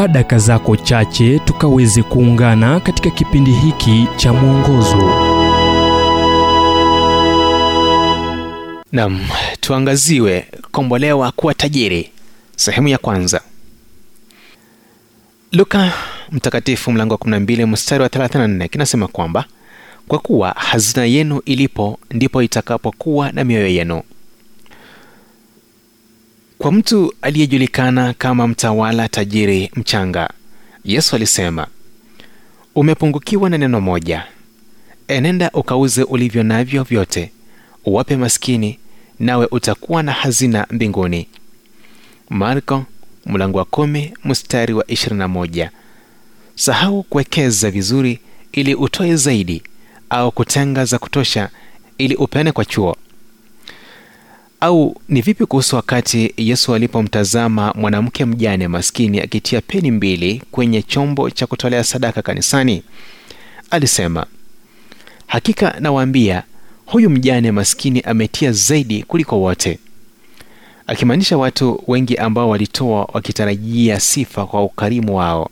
chukua daka zako chache tukaweze kuungana katika kipindi hiki cha mwongozo. Nam tuangaziwe kombolewa kuwa tajiri. Sehemu ya kwanza. Luka mtakatifu mlango wa 12 mstari wa 34 kinasema kwamba kwa kuwa hazina yenu ilipo ndipo itakapokuwa na mioyo yenu kwa mtu aliyejulikana kama mtawala tajiri mchanga yesu alisema umepungukiwa na neno moja. Enenda ukauze ulivyo navyo vyote uwape maskini nawe utakuwa na hazina mbinguni. Marko mlango wa kumi mstari wa 21 sahau kuwekeza vizuri ili utoe zaidi au kutenga za kutosha ili upeane kwa chuo au ni vipi kuhusu wakati yesu alipomtazama mwanamke mjane maskini akitia peni mbili kwenye chombo cha kutolea sadaka kanisani? Alisema hakika nawaambia huyu mjane maskini ametia zaidi kuliko wote. Akimaanisha watu wengi ambao walitoa wakitarajia sifa kwa ukarimu wao.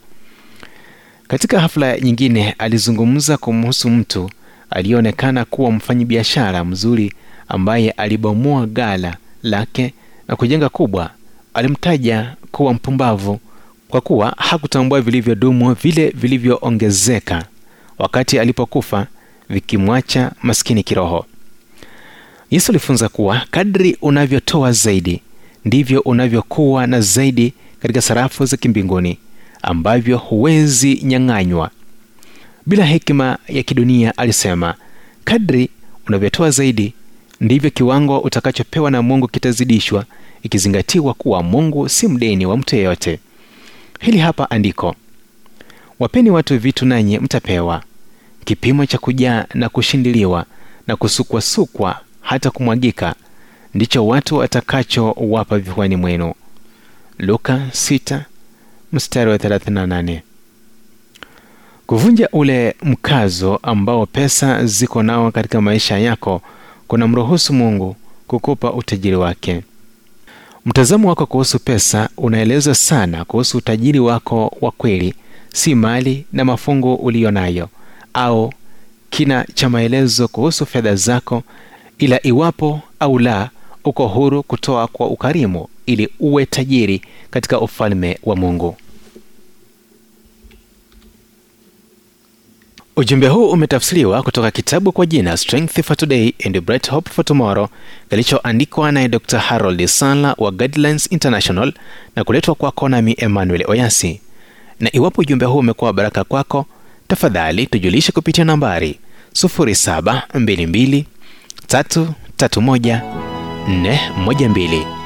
Katika hafla nyingine alizungumza kumhusu mtu aliyeonekana kuwa mfanyabiashara mzuri ambaye alibomoa gala lake na kujenga kubwa. Alimtaja kuwa mpumbavu kwa kuwa hakutambua vilivyodumu vile vilivyoongezeka wakati alipokufa vikimwacha maskini kiroho. Yesu alifunza kuwa kadri unavyotoa zaidi ndivyo unavyokuwa na zaidi katika sarafu za kimbinguni ambavyo huwezi nyang'anywa. Bila hekima ya kidunia alisema kadri unavyotoa zaidi ndivyo kiwango utakachopewa na mungu kitazidishwa ikizingatiwa kuwa mungu si mdeni wa mtu yeyote. Hili hapa andiko. Wapeni watu vitu nanyi mtapewa. Kipimo cha kujaa na kushindiliwa na kusukwasukwa hata kumwagika ndicho watu watakachowapa vifuani mwenu. Luka 6 mstari wa 38 kuvunja ule mkazo ambao pesa ziko nao katika maisha yako kuna mruhusu mungu kukupa utajiri wake. Mtazamo wako kuhusu pesa unaeleza sana kuhusu utajiri wako wa kweli si mali na mafungu uliyo nayo au kina cha maelezo kuhusu fedha zako ila iwapo au la uko huru kutoa kwa ukarimu ili uwe tajiri katika ufalme wa mungu ujumbe huu umetafsiriwa kutoka kitabu kwa jina strength for today and bright hope for tomorrow kilichoandikwa naye dr harold sala wa guidelines international na kuletwa kwako nami emmanuel oyasi. Na iwapo ujumbe huu umekuwa baraka kwako tafadhali tujulishe kupitia nambari 0722 331 412